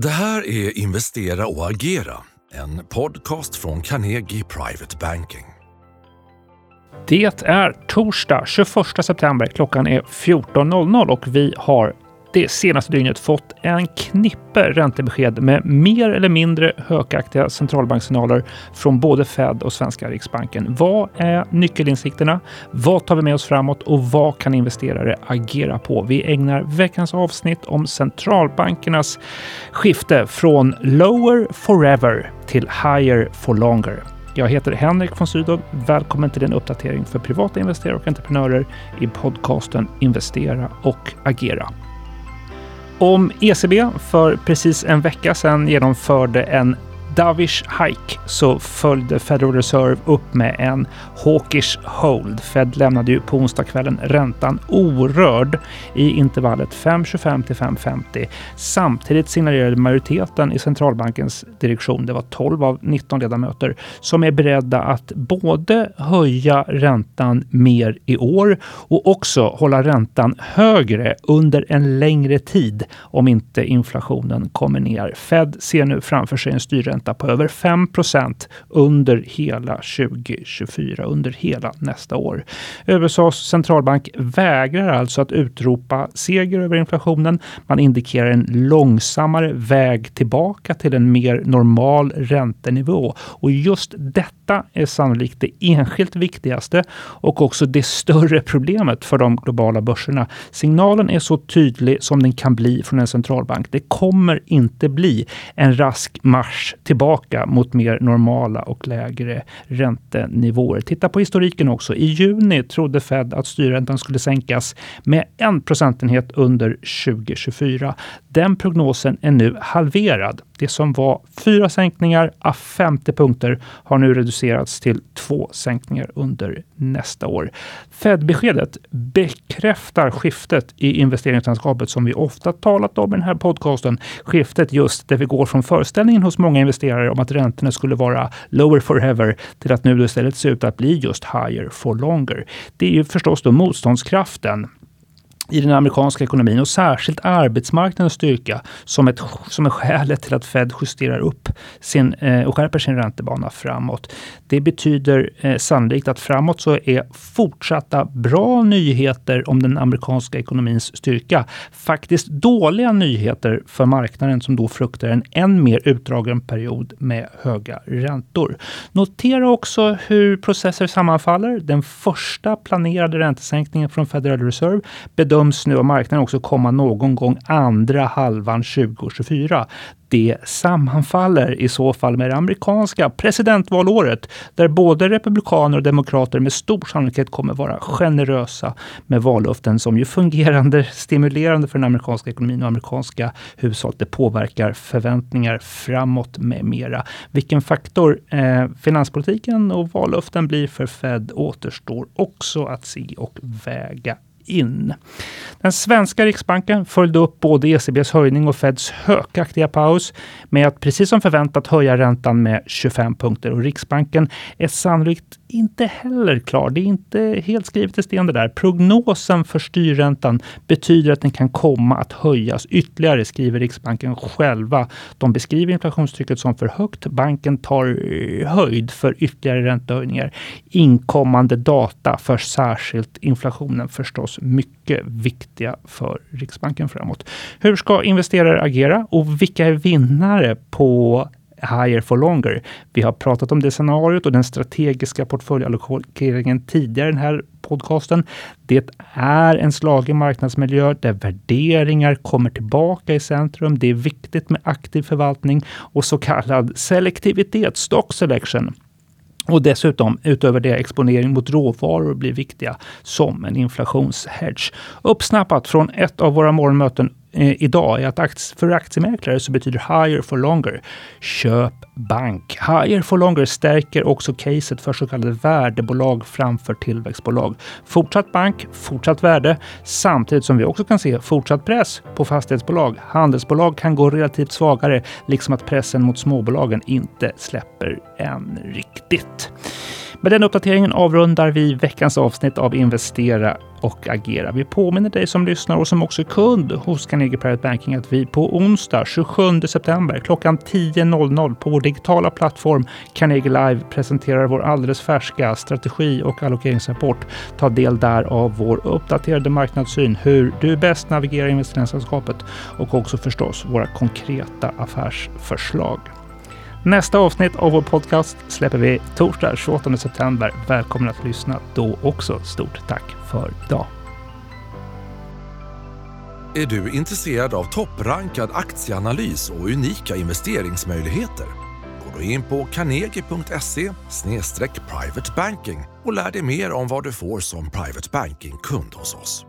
Det här är Investera och agera, en podcast från Carnegie Private Banking. Det är torsdag 21 september. Klockan är 14.00 och vi har det senaste dygnet fått en knippe räntebesked med mer eller mindre hökaktiga centralbankssignaler från både Fed och svenska Riksbanken. Vad är nyckelinsikterna? Vad tar vi med oss framåt och vad kan investerare agera på? Vi ägnar veckans avsnitt om centralbankernas skifte från lower forever till higher for longer. Jag heter Henrik von Sydow. Välkommen till en uppdatering för privata investerare och entreprenörer i podcasten Investera och agera. Om ECB för precis en vecka sedan genomförde en dovish hike så följde Federal Reserve upp med en hawkish hold. Fed lämnade ju på onsdagskvällen räntan orörd i intervallet 5,25 till 5,50. Samtidigt signalerade majoriteten i centralbankens direktion, det var 12 av 19 ledamöter, som är beredda att både höja räntan mer i år och också hålla räntan högre under en längre tid om inte inflationen kommer ner. Fed ser nu framför sig en styrränta ränta på över 5% under hela 2024, under hela nästa år. USAs centralbank vägrar alltså att utropa seger över inflationen. Man indikerar en långsammare väg tillbaka till en mer normal räntenivå. Och just detta är sannolikt det enskilt viktigaste och också det större problemet för de globala börserna. Signalen är så tydlig som den kan bli från en centralbank. Det kommer inte bli en rask marsch tillbaka mot mer normala och lägre räntenivåer. Titta på historiken också. I juni trodde Fed att styrräntan skulle sänkas med en procentenhet under 2024. Den prognosen är nu halverad. Det som var fyra sänkningar av 50 punkter har nu reducerats till två sänkningar under nästa år. Fed-beskedet bekräftar skiftet i investeringslandskapet som vi ofta talat om i den här podcasten. Skiftet just där vi går från föreställningen hos många investerare om att räntorna skulle vara lower forever till att nu istället se ut att bli just higher for longer. Det är ju förstås då motståndskraften i den amerikanska ekonomin och särskilt arbetsmarknadens styrka som, ett, som är skälet till att Fed justerar upp sin, eh, och skärper sin räntebana framåt. Det betyder eh, sannolikt att framåt så är fortsatta bra nyheter om den amerikanska ekonomins styrka faktiskt dåliga nyheter för marknaden som då fruktar en än mer utdragen period med höga räntor. Notera också hur processer sammanfaller. Den första planerade räntesänkningen från Federal Reserve bedöms nu av marknaden också komma någon gång andra halvan 2024 det sammanfaller i så fall med det amerikanska presidentvalåret där både republikaner och demokrater med stor sannolikhet kommer vara generösa med vallöften som ju fungerande stimulerande för den amerikanska ekonomin och amerikanska hushåll. Det påverkar förväntningar framåt med mera. Vilken faktor eh, finanspolitiken och vallöften blir för Fed återstår också att se och väga in. Den svenska riksbanken följde upp både ECBs höjning och Feds hökaktiga paus med att precis som förväntat höja räntan med 25 punkter och Riksbanken är sannolikt inte heller klar. Det är inte helt skrivet i sten det där. Prognosen för styrräntan betyder att den kan komma att höjas ytterligare, skriver Riksbanken själva. De beskriver inflationstrycket som för högt. Banken tar eh, höjd för ytterligare räntehöjningar. Inkommande data för särskilt inflationen förstås mycket viktiga för Riksbanken framåt. Hur ska investerare agera och vilka är vinnare på higher for longer. Vi har pratat om det scenariot och den strategiska portföljallokeringen tidigare i den här podcasten. Det är en slagig marknadsmiljö där värderingar kommer tillbaka i centrum. Det är viktigt med aktiv förvaltning och så kallad selektivitet, stock selection. Och dessutom, utöver det, exponering mot råvaror blir viktiga som en inflationshedge. Uppsnappat från ett av våra morgonmöten eh, idag är att för aktiemäklare så betyder higher for longer. Köp bank. Higher for longer stärker också caset för så kallade värdebolag framför tillväxtbolag. Fortsatt bank, fortsatt värde, samtidigt som vi också kan se fortsatt press på fastighetsbolag. Handelsbolag kan gå relativt svagare, liksom att pressen mot småbolagen inte släpper än riktigt. Med den uppdateringen avrundar vi veckans avsnitt av Investera och agera. Vi påminner dig som lyssnar och som också är kund hos Carnegie Private Banking att vi på onsdag 27 september klockan 10.00 på vår digitala plattform Carnegie Live presenterar vår alldeles färska strategi och allokeringsrapport. Ta del där av vår uppdaterade marknadssyn, hur du bäst navigerar investeringslandskapet och också förstås våra konkreta affärsförslag. Nästa avsnitt av vår podcast släpper vi torsdag 28 september. Välkommen att lyssna då också. Stort tack för idag. Är du intresserad av topprankad aktieanalys och unika investeringsmöjligheter? Gå då in på carnegie.se privatebanking och lär dig mer om vad du får som private banking-kund hos oss.